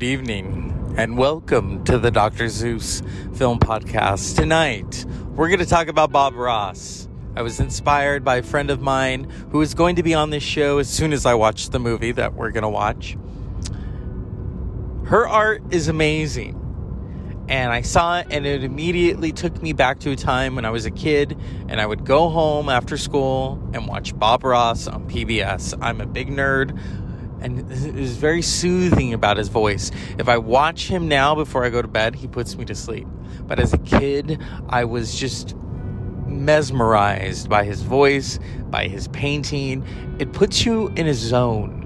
Good evening, and welcome to the Dr. Zeus Film Podcast. Tonight, we're going to talk about Bob Ross. I was inspired by a friend of mine who is going to be on this show as soon as I watch the movie that we're going to watch. Her art is amazing. And I saw it, and it immediately took me back to a time when I was a kid, and I would go home after school and watch Bob Ross on PBS. I'm a big nerd and it was very soothing about his voice. If I watch him now before I go to bed, he puts me to sleep. But as a kid, I was just mesmerized by his voice, by his painting. It puts you in a zone.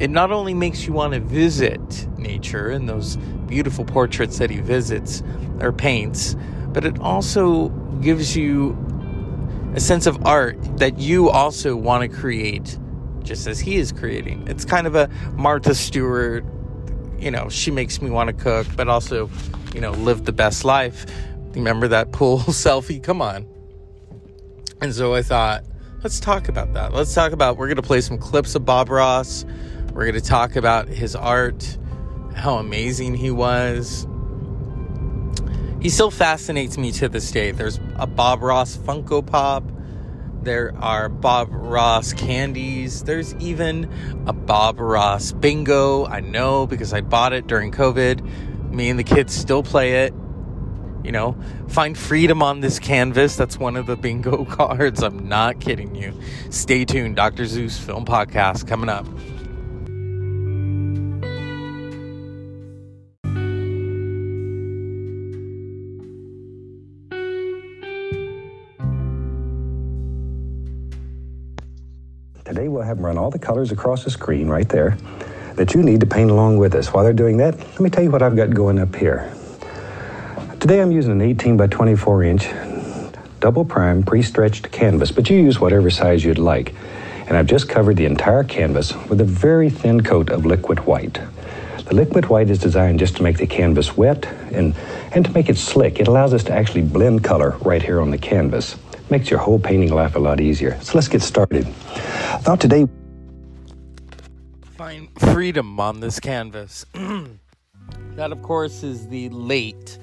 It not only makes you want to visit nature and those beautiful portraits that he visits or paints, but it also gives you a sense of art that you also want to create just as he is creating. It's kind of a Martha Stewart, you know, she makes me want to cook, but also, you know, live the best life. Remember that pool selfie? Come on. And so I thought, let's talk about that. Let's talk about, we're going to play some clips of Bob Ross. We're going to talk about his art, how amazing he was. He still fascinates me to this day. There's a Bob Ross Funko Pop there are Bob Ross candies. There's even a Bob Ross bingo. I know because I bought it during COVID. Me and the kids still play it. You know, find freedom on this canvas. That's one of the bingo cards. I'm not kidding you. Stay tuned. Dr. Zeus Film Podcast coming up. Today we'll have them run all the colors across the screen right there that you need to paint along with us. While they're doing that, let me tell you what I've got going up here. Today I'm using an 18 by 24 inch double prime pre-stretched canvas, but you use whatever size you'd like. And I've just covered the entire canvas with a very thin coat of liquid white. The liquid white is designed just to make the canvas wet and, and to make it slick. It allows us to actually blend color right here on the canvas. Makes your whole painting life a lot easier. So let's get started. Thought today. Find freedom on this canvas. that, of course, is the late,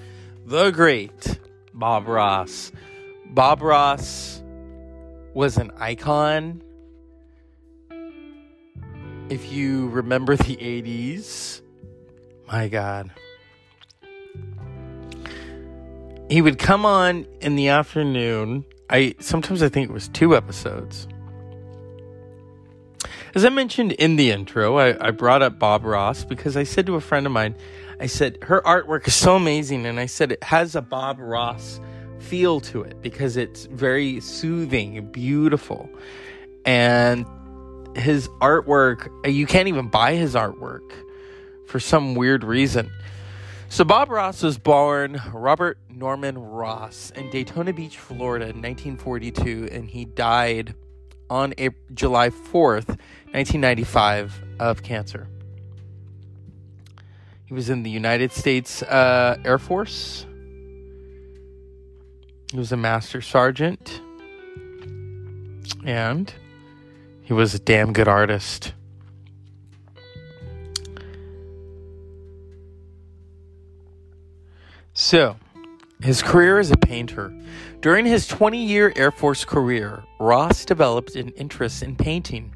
the great Bob Ross. Bob Ross was an icon. If you remember the 80s, my God. He would come on in the afternoon. I sometimes I think it was two episodes as I mentioned in the intro, I, I brought up Bob Ross because I said to a friend of mine, I said, her artwork is so amazing. And I said, it has a Bob Ross feel to it because it's very soothing beautiful. And his artwork, uh, you can't even buy his artwork for some weird reason. So, Bob Ross was born Robert Norman Ross in Daytona Beach, Florida in 1942, and he died on April, July 4th, 1995, of cancer. He was in the United States uh, Air Force. He was a master sergeant. And he was a damn good artist. So, his career as a painter. During his 20 year Air Force career, Ross developed an interest in painting.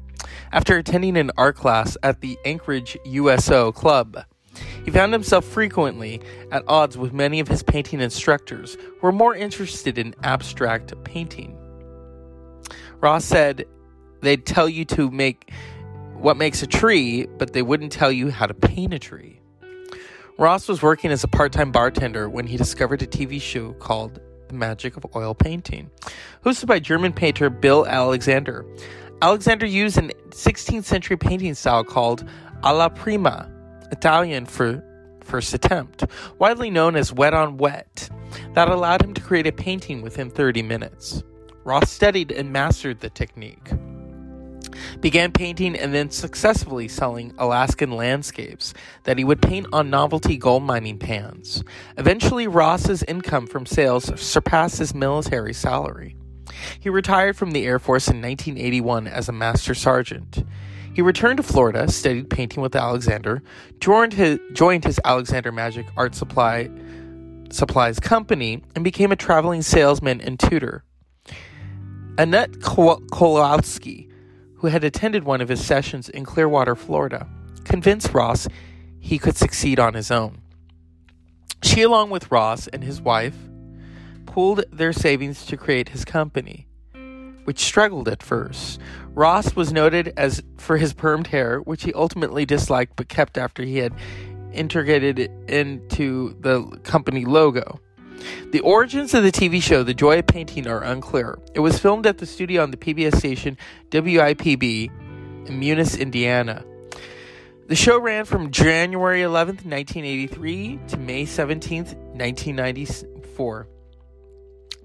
After attending an art class at the Anchorage USO Club, he found himself frequently at odds with many of his painting instructors who were more interested in abstract painting. Ross said they'd tell you to make what makes a tree, but they wouldn't tell you how to paint a tree. Ross was working as a part time bartender when he discovered a TV show called The Magic of Oil Painting, hosted by German painter Bill Alexander. Alexander used an 16th century painting style called alla prima, Italian for first attempt, widely known as wet on wet, that allowed him to create a painting within 30 minutes. Ross studied and mastered the technique began painting and then successfully selling Alaskan landscapes that he would paint on novelty gold mining pans. Eventually, Ross's income from sales surpassed his military salary. He retired from the Air Force in 1981 as a master sergeant. He returned to Florida, studied painting with Alexander, joined his, joined his Alexander Magic Art Supply Supplies company, and became a traveling salesman and tutor. Annette Kowalski, who had attended one of his sessions in Clearwater, Florida, convinced Ross he could succeed on his own. She, along with Ross and his wife, pooled their savings to create his company, which struggled at first. Ross was noted as for his permed hair, which he ultimately disliked but kept after he had integrated it into the company logo. The origins of the TV show The Joy of Painting are unclear. It was filmed at the studio on the PBS station WIPB in Muncie, Indiana. The show ran from January 11th, 1983 to May 17th, 1994.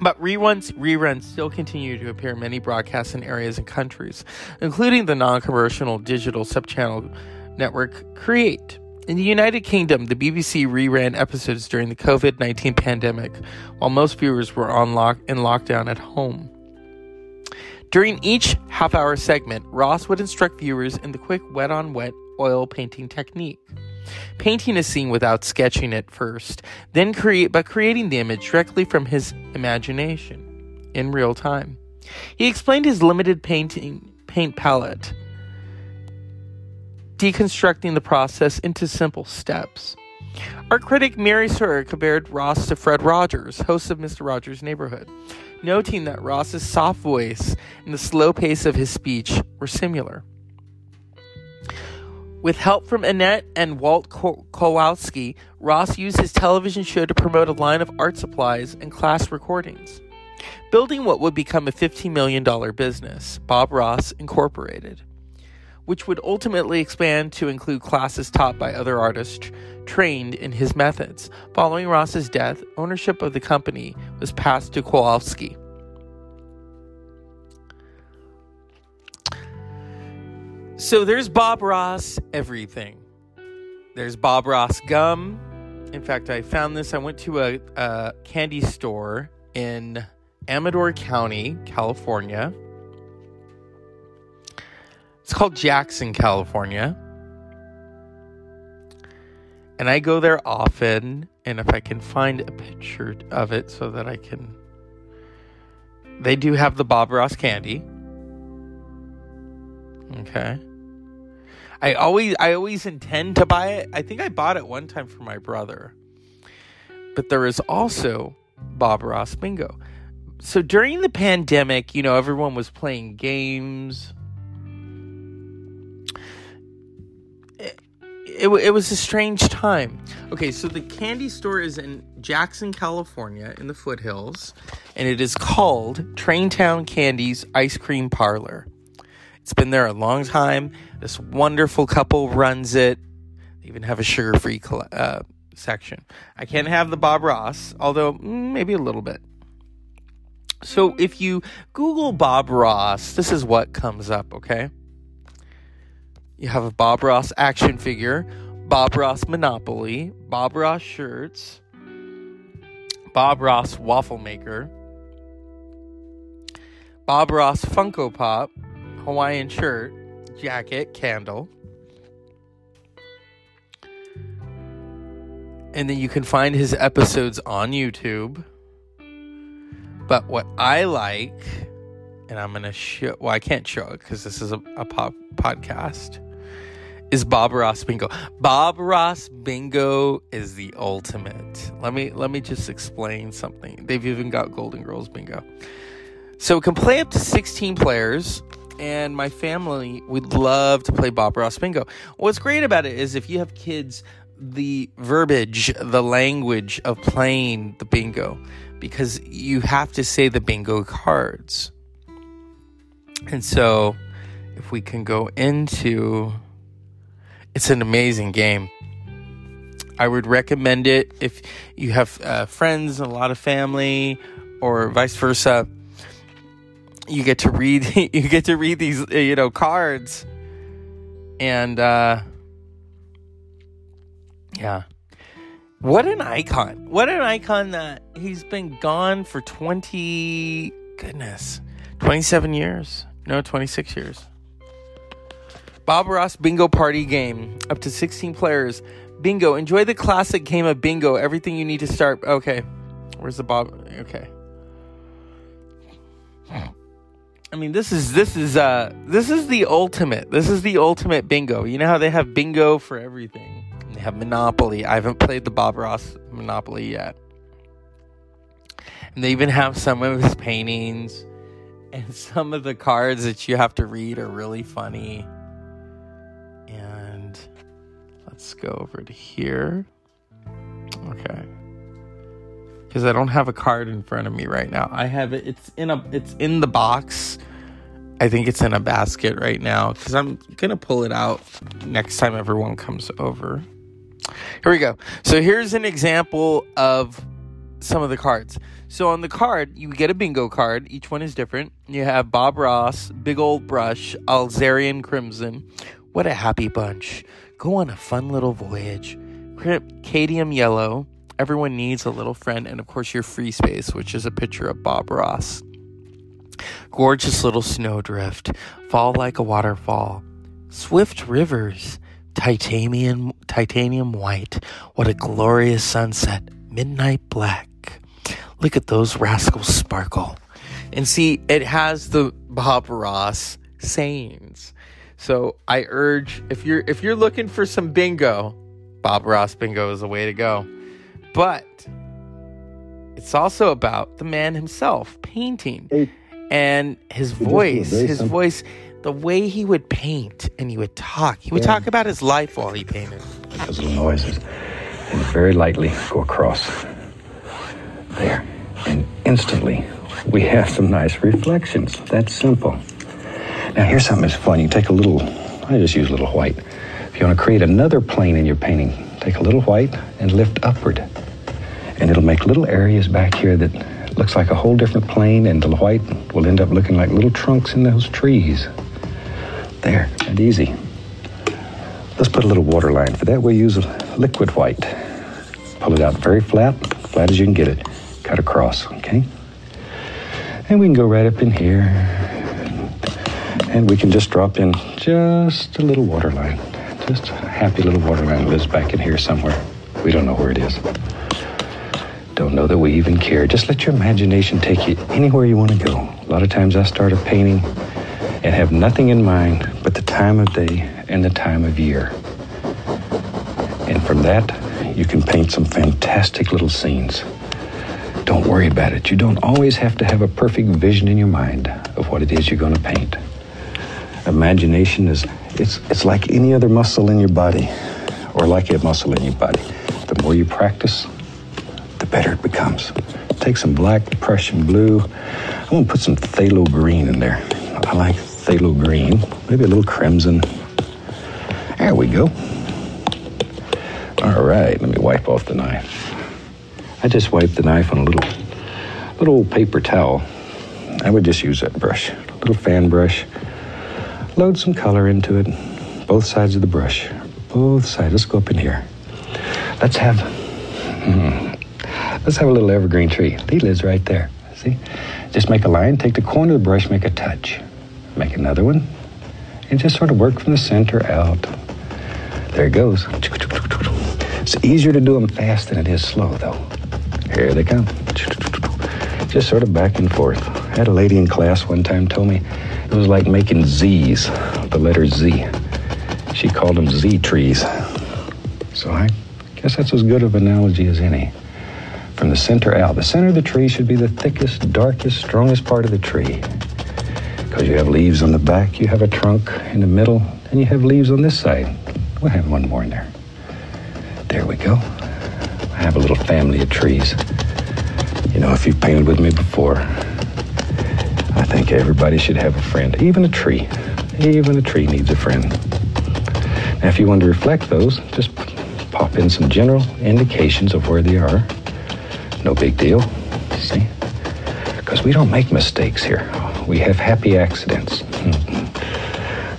But reruns reruns still continue to appear in many broadcasts in areas and countries, including the non-commercial digital subchannel network Create. In the United Kingdom, the BBC reran episodes during the COVID 19 pandemic, while most viewers were on lock- in lockdown at home. During each half hour segment, Ross would instruct viewers in the quick wet on wet oil painting technique. Painting a scene without sketching it first, then create by creating the image directly from his imagination in real time. He explained his limited painting paint palette deconstructing the process into simple steps. Art critic Mira Schor compared Ross to Fred Rogers, host of Mr. Rogers' Neighborhood, noting that Ross's soft voice and the slow pace of his speech were similar. With help from Annette and Walt Kowalski, Ross used his television show to promote a line of art supplies and class recordings, building what would become a $15 million business, Bob Ross Incorporated which would ultimately expand to include classes taught by other artists trained in his methods. Following Ross's death, ownership of the company was passed to Kowalski. So there's Bob Ross everything. There's Bob Ross gum. In fact, I found this. I went to a, a candy store in Amador County, California it's called Jackson, California. And I go there often. And if I can find a picture of it so that I can. They do have the Bob Ross candy. Okay. I always I always intend to buy it. I think I bought it one time for my brother. But there is also Bob Ross bingo. So during the pandemic, you know, everyone was playing games it, it was a strange time. Okay, so the candy store is in Jackson, California, in the foothills, and it is called Traintown Candies Ice Cream Parlor. It's been there a long time. This wonderful couple runs it. They even have a sugar free uh, section. I can't have the Bob Ross, although mm, maybe a little bit. So if you Google Bob Ross, this is what comes up, okay? You have a Bob Ross action figure, Bob Ross Monopoly, Bob Ross shirts, Bob Ross waffle maker, Bob Ross Funko Pop, Hawaiian shirt, jacket, candle. And then you can find his episodes on YouTube. But what I like, and I'm going to show, well, I can't show it because this is a, a pop podcast is Bob Ross Bingo. Bob Ross Bingo is the ultimate. Let me let me just explain something. They've even got Golden Girls Bingo. So it can play up to 16 players and my family would love to play Bob Ross Bingo. What's great about it is if you have kids the verbiage, the language of playing the bingo because you have to say the bingo cards. And so if we can go into it's an amazing game. I would recommend it if you have uh, friends a lot of family, or vice versa. You get to read. You get to read these, uh, you know, cards, and uh, yeah, what an icon! What an icon that he's been gone for twenty goodness, twenty seven years. No, twenty six years. Bob Ross Bingo Party Game. Up to 16 players. Bingo. Enjoy the classic game of bingo. Everything you need to start. Okay. Where's the Bob? Okay. I mean, this is this is uh this is the ultimate. This is the ultimate bingo. You know how they have bingo for everything. They have Monopoly. I haven't played the Bob Ross Monopoly yet. And they even have some of his paintings and some of the cards that you have to read are really funny. And let's go over to here. Okay. Cuz I don't have a card in front of me right now. I have it it's in a it's in the box. I think it's in a basket right now cuz I'm to pull it out next time everyone comes over. Here we go. So here's an example of some of the cards. So on the card, you get a bingo card. Each one is different. You have Bob Ross, Big Old Brush, Alizarin Crimson. What a happy bunch. Go on a fun little voyage. Cadmium Yellow. Everyone needs a little friend. And of course, your free space, which is a picture of Bob Ross. Gorgeous little snowdrift. Fall like a waterfall. Swift rivers. Titanium, titanium white. What a glorious sunset. Midnight black. Look at those rascals sparkle. And see, it has the Bob Ross sayings. So I urge if you're if you're looking for some bingo, Bob Ross bingo is the way to go. But it's also about the man himself painting and his voice, his voice the way he would paint and he would talk. He would yeah. talk about his life while he painted. Those little noises. And very lightly go across. There. And instantly, we have some nice reflections. That's simple. Now, here's something that's fun. You take a little, I just use a little white. If you want to create another plane in your painting, take a little white and lift upward. And it'll make little areas back here that looks like a whole different plane, and the white will end up looking like little trunks in those trees. There, and easy. Let's put a little water line. For that, we'll use liquid white. Pull it out very flat, flat as you can get it. Cut across, okay? And we can go right up in here. And we can just drop in just a little water line. Just a happy little water line lives back in here somewhere. We don't know where it is. Don't know that we even care. Just let your imagination take you anywhere you want to go. A lot of times I start a painting and have nothing in mind but the time of day and the time of year. And from that, you can paint some fantastic little scenes. Don't worry about it. You don't always have to have a perfect vision in your mind of what it is you're going to paint. Imagination is it's it's like any other muscle in your body or like a muscle in your body. The more you practice, better it becomes. Take some black Prussian blue. I'm to put some phthalo green in there. I like phthalo green, maybe a little crimson. There we go. All right, let me wipe off the knife. I just wipe the knife on a little, little paper towel. I would just use that brush, a little fan brush. Load some color into it, both sides of the brush, both sides. Let's go up in here. Let's have, hmm, let's have a little evergreen tree. He lives right there. See? Just make a line, take the corner of the brush, make a touch. Make another one, and just sort of work from the center out. There it goes. It's easier to do them fast than it is slow, though. Here they come. Just sort of back and forth. I had a lady in class one time told me it was like making Z's, the letter Z. She called them Z trees. So I guess that's as good of an analogy as any. From the center out, the center of the tree should be the thickest, darkest, strongest part of the tree because you have leaves on the back, you have a trunk in the middle, and you have leaves on this side. We'll have one more in there. There we go. I have a little family of trees. You know, if you've painted with me before, I think everybody should have a friend, even a tree. Even a tree needs a friend. Now, if you want to reflect those, just pop in some general indications of where they are. No big deal. See? Because we don't make mistakes here we have happy accidents.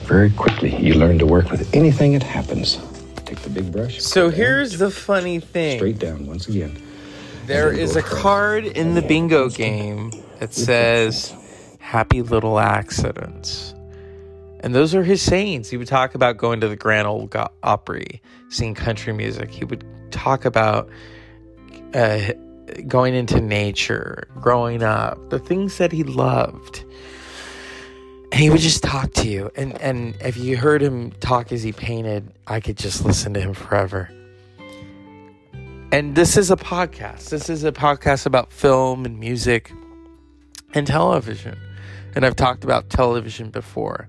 Very quickly, you learn to work with anything that happens. Take the big brush. So here's the funny thing. Straight down once again. There is a card in the bingo game that says "Happy Little Accidents," And those are his sayings. He would talk about going to the Grand Ole Opry, seeing country music. He would talk about uh, going into nature, growing up, the things that he loved. And he would just talk to you. And, and if you heard him talk as he painted, I could just listen to him forever. And this is a podcast. This is a podcast about film and music and television. And I've talked about television before.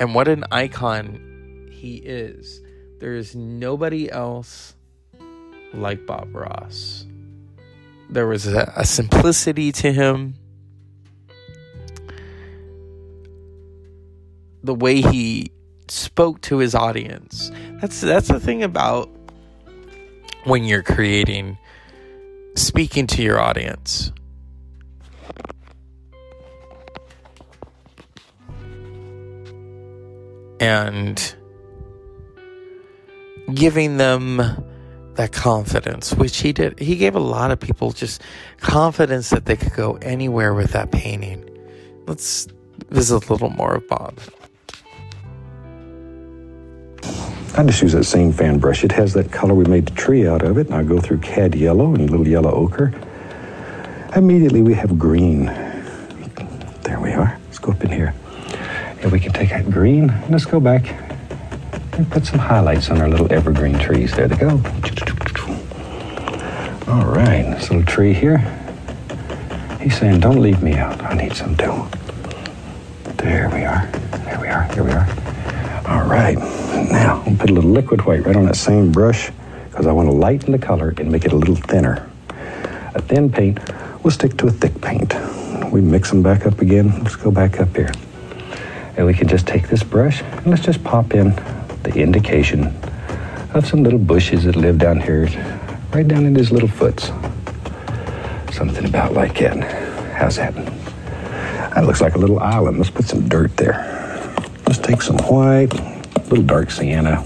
And what an icon he is. There is nobody else like Bob Ross. There was a, a simplicity to him. The way he spoke to his audience. That's that's the thing about when you're creating speaking to your audience. And giving them that confidence, which he did. He gave a lot of people just confidence that they could go anywhere with that painting. Let's visit a little more of Bob. I just use that same fan brush. It has that color we made the tree out of it, and I go through cad yellow and little yellow ochre. Immediately we have green. There we are. Let's go up in here. And we can take that green, let's go back and put some highlights on our little evergreen trees. There they go. All right, this little tree here. He's saying, don't leave me out. I need some too. There we are. There we are. There we are. All right. Now, I'll put a little liquid white right on that same brush because I want to lighten the color and make it a little thinner. A thin paint will stick to a thick paint. We mix them back up again. Let's go back up here. And we can just take this brush and let's just pop in the indication of some little bushes that live down here, right down in his little foots. Something about like that. How's that? That looks like a little island. Let's put some dirt there. Let's take some white, little dark sienna,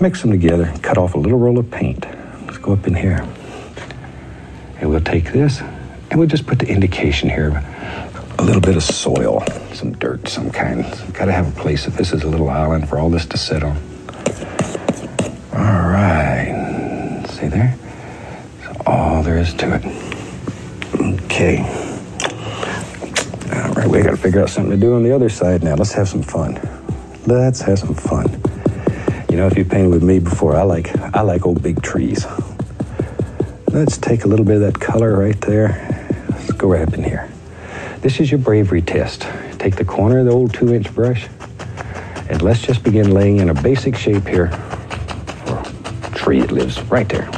mix them together, cut off a little roll of paint. Let's go up in here. And we'll take this and we'll just put the indication here a little bit of soil, some dirt, some kind. Got to have a place if this is a little island for all this to sit on. All right. See there? That's all there is to it. Okay. All right, we got to figure out something to do on the other side now. Let's have some fun. Let's have some fun. You know, if you painted with me before, I like I like old big trees. Let's take a little bit of that color right there. Let's go right up in here. This is your bravery test. Take the corner of the old two inch brush and let's just begin laying in a basic shape here for a tree that lives right there.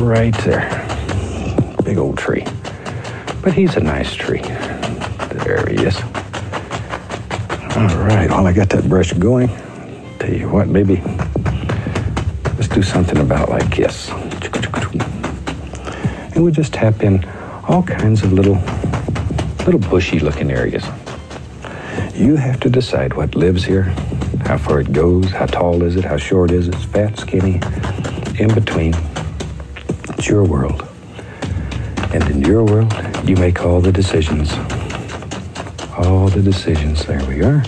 Right there. Big old tree. But he's a nice tree. There he is. All right, while I got that brush going, tell you what, maybe let's do something about like this. And we'll just tap in all kinds of little, little bushy looking areas. You have to decide what lives here, how far it goes, how tall is it, how short is it, fat, skinny, in between. It's your world. And in your world, you make all the decisions all the decisions. There we are.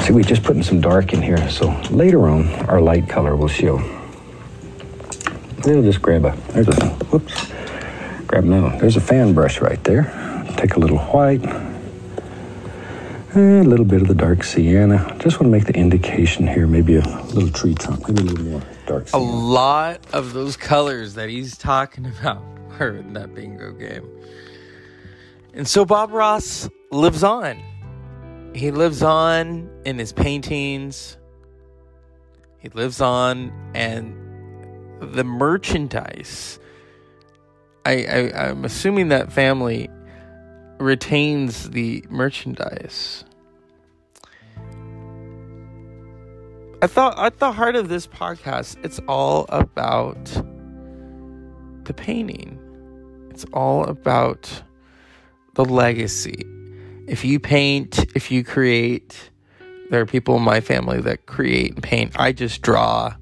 See, we're just putting some dark in here, so later on, our light color will show. We'll just grab a, there's a, whoops, grab another, there's a fan brush right there. Take a little white, a little bit of the dark sienna. Just want to make the indication here, maybe a little tree trunk, maybe a little more dark sienna. A lot of those colors that he's talking about are in that bingo game. And so Bob Ross lives on. He lives on in his paintings. He lives on, and the merchandise. I, I I'm assuming that family retains the merchandise. I thought at the heart of this podcast, it's all about the painting. It's all about the legacy. If you paint, if you create, there are people in my family that create and paint. I just draw.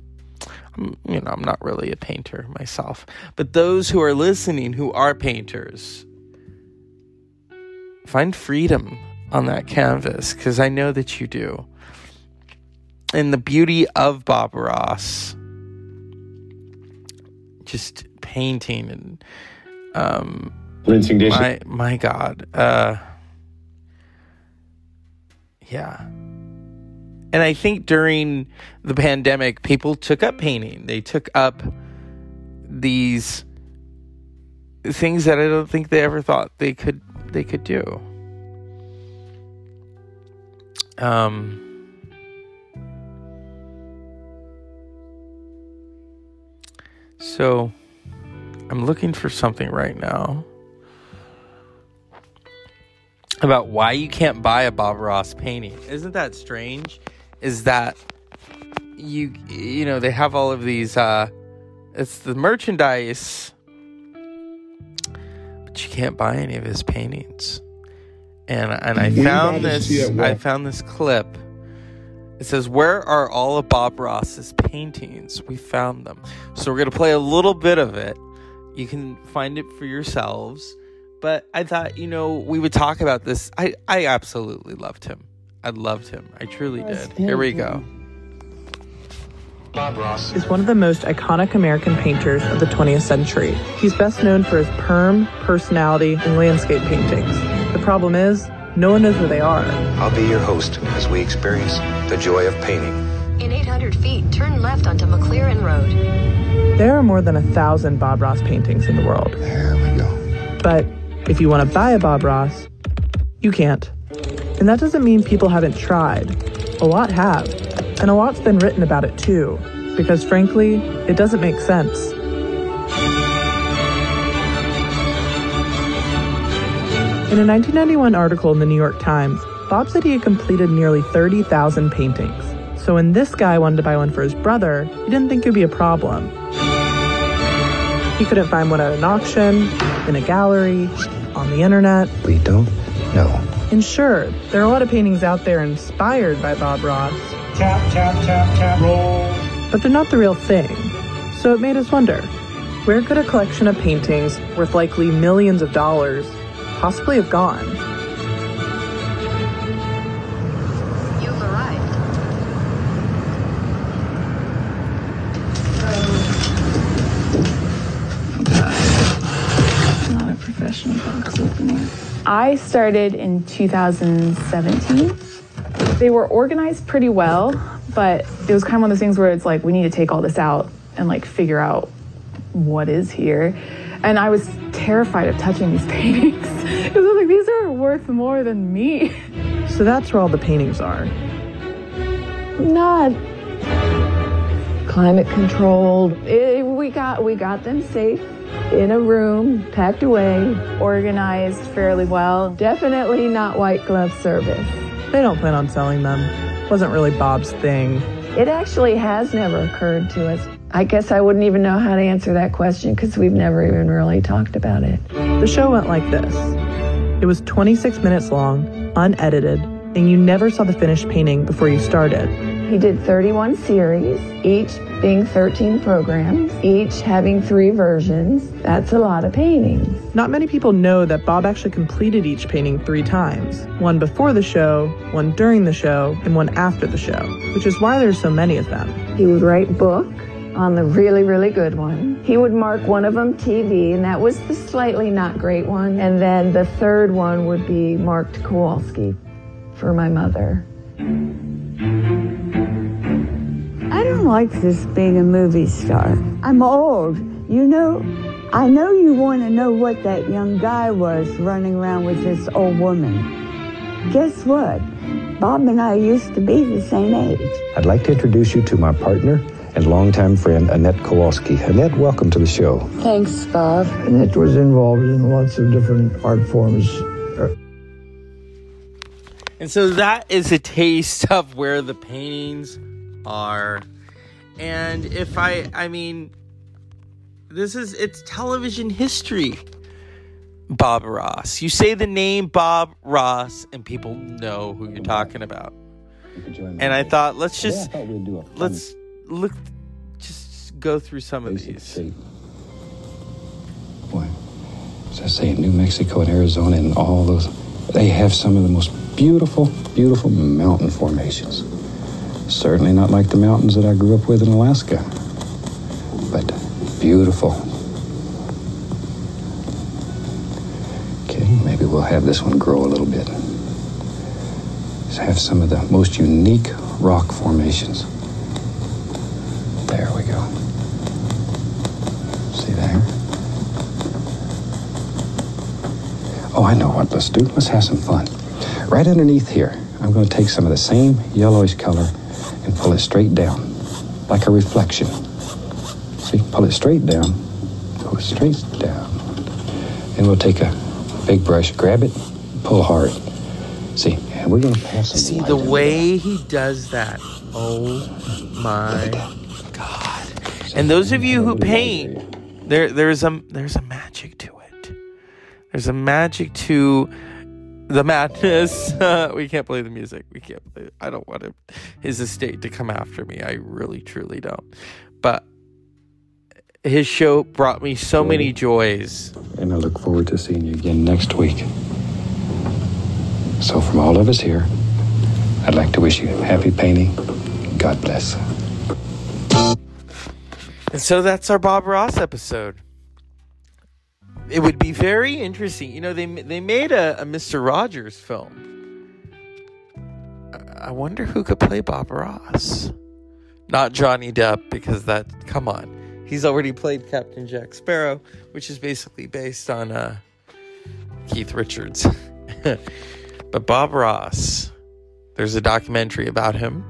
I'm, you know, I'm not really a painter myself. But those who are listening who are painters, find freedom on that canvas because I know that you do. And the beauty of Bob Ross, just painting and um, rinsing dishes. My my God, uh, yeah. And I think during the pandemic, people took up painting. They took up these things that I don't think they ever thought they could they could do. Um So I'm looking for something right now about why you can't buy a Bob Ross painting. Isn't that strange? Is that you you know, they have all of these uh it's the merchandise but you can't buy any of his paintings. And and I found this I found this clip. It says, "Where are all of Bob Ross's paintings? We found them." So we're gonna play a little bit of it. You can find it for yourselves. But I thought, you know, we would talk about this. I I absolutely loved him. I loved him. I truly did. Here we go. Bob Ross is one of the most iconic American painters of the 20th century. He's best known for his perm, personality, and landscape paintings. The problem is, no one knows where they are. I'll be your host as we experience the joy of painting. In 800 feet, turn left onto McLaren Road. There are more than a thousand Bob Ross paintings in the world. There we go. But if you want to buy a Bob Ross, you can't. And that doesn't mean people haven't tried. A lot have. And a lot's been written about it too, because frankly, it doesn't make sense. In a 1991 article in the New York Times, Bob said he had completed nearly 30,000 paintings. So when this guy wanted to buy one for his brother, he didn't think it would be a problem. He couldn't find one at an auction, in a gallery, on the internet. We don't know. And sure, there are a lot of paintings out there inspired by Bob Ross, Tap, tap, tap, tap, roll. but they're not the real thing. So it made us wonder where could a collection of paintings worth likely millions of dollars possibly have gone? You've arrived. not a professional box opener. I started in 2017. They were organized pretty well, but it was kind of one of those things where it's like we need to take all this out and like figure out what is here. And I was terrified of touching these paintings because I was like, these are worth more than me. So that's where all the paintings are. not climate controlled. It, we got we got them safe in a room, packed away. Organized fairly well. Definitely not white glove service. They don't plan on selling them. Wasn't really Bob's thing. It actually has never occurred to us. I guess I wouldn't even know how to answer that question because we've never even really talked about it. The show went like this it was 26 minutes long, unedited, and you never saw the finished painting before you started. He did 31 series, each being 13 programs, each having three versions. That's a lot of paintings. Not many people know that Bob actually completed each painting three times one before the show, one during the show, and one after the show, which is why there's so many of them. He would write book on the really, really good one. He would mark one of them TV, and that was the slightly not great one. And then the third one would be marked Kowalski for my mother. I don't like this being a movie star. I'm old. You know, I know you want to know what that young guy was running around with this old woman. Guess what? Bob and I used to be the same age. I'd like to introduce you to my partner and longtime friend, Annette Kowalski. Annette, welcome to the show. Thanks, Bob. Annette was involved in lots of different art forms. And so that is a taste of where the paintings are. And if I I mean this is it's television history. Bob Ross. You say the name Bob Ross and people know who you're talking about. And I thought let's just let's look just go through some of these. Boy, as I say, New Mexico and Arizona and all those They have some of the most beautiful, beautiful mountain formations. Certainly not like the mountains that I grew up with in Alaska, but beautiful. Okay, maybe we'll have this one grow a little bit. Just have some of the most unique rock formations. There we go. See there? Oh, I know what let's do. Let's have some fun. Right underneath here, I'm going to take some of the same yellowish color and pull it straight down, like a reflection. See, pull it straight down, pull it straight down. And we'll take a big brush, grab it, pull hard. See, and we're going to pass some See the way he does that. Oh my god! And those of you who paint, there there's a there's a magic to it. There's a magic to the madness. we can't play the music. We can't play. I don't want him, his estate to come after me. I really truly don't. But his show brought me so many joys. And I look forward to seeing you again next week. So, from all of us here, I'd like to wish you happy painting. God bless. And so that's our Bob Ross episode. It would be very interesting. You know, they they made a, a Mr. Rogers film. I- I wonder who could play Bob Ross. Not Johnny Depp, because that come on. He's already played Captain Jack Sparrow, which is basically based on uh, Keith Richards. but Bob Ross, there's a documentary about him.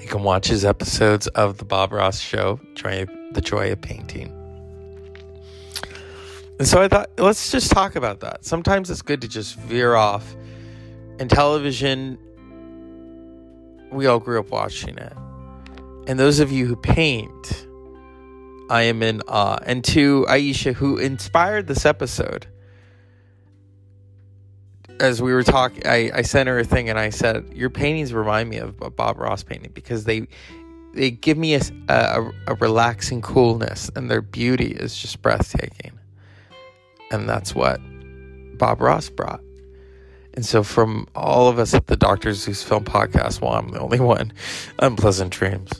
You can watch his episodes of the Bob Ross Show, Joy, The Joy of Painting. And so I thought, let's just talk about that. Sometimes it's good to just veer off. And television, we all grew up watching it. And those of you who paint, I am in awe. And to Aisha, who inspired this episode, as we were talking, I, I sent her a thing and I said, Your paintings remind me of a Bob Ross painting because they they give me a, a, a relaxing coolness and their beauty is just breathtaking. And that's what Bob Ross brought. And so, from all of us at the Doctor Zeus Film Podcast, well, I'm the only one, unpleasant dreams.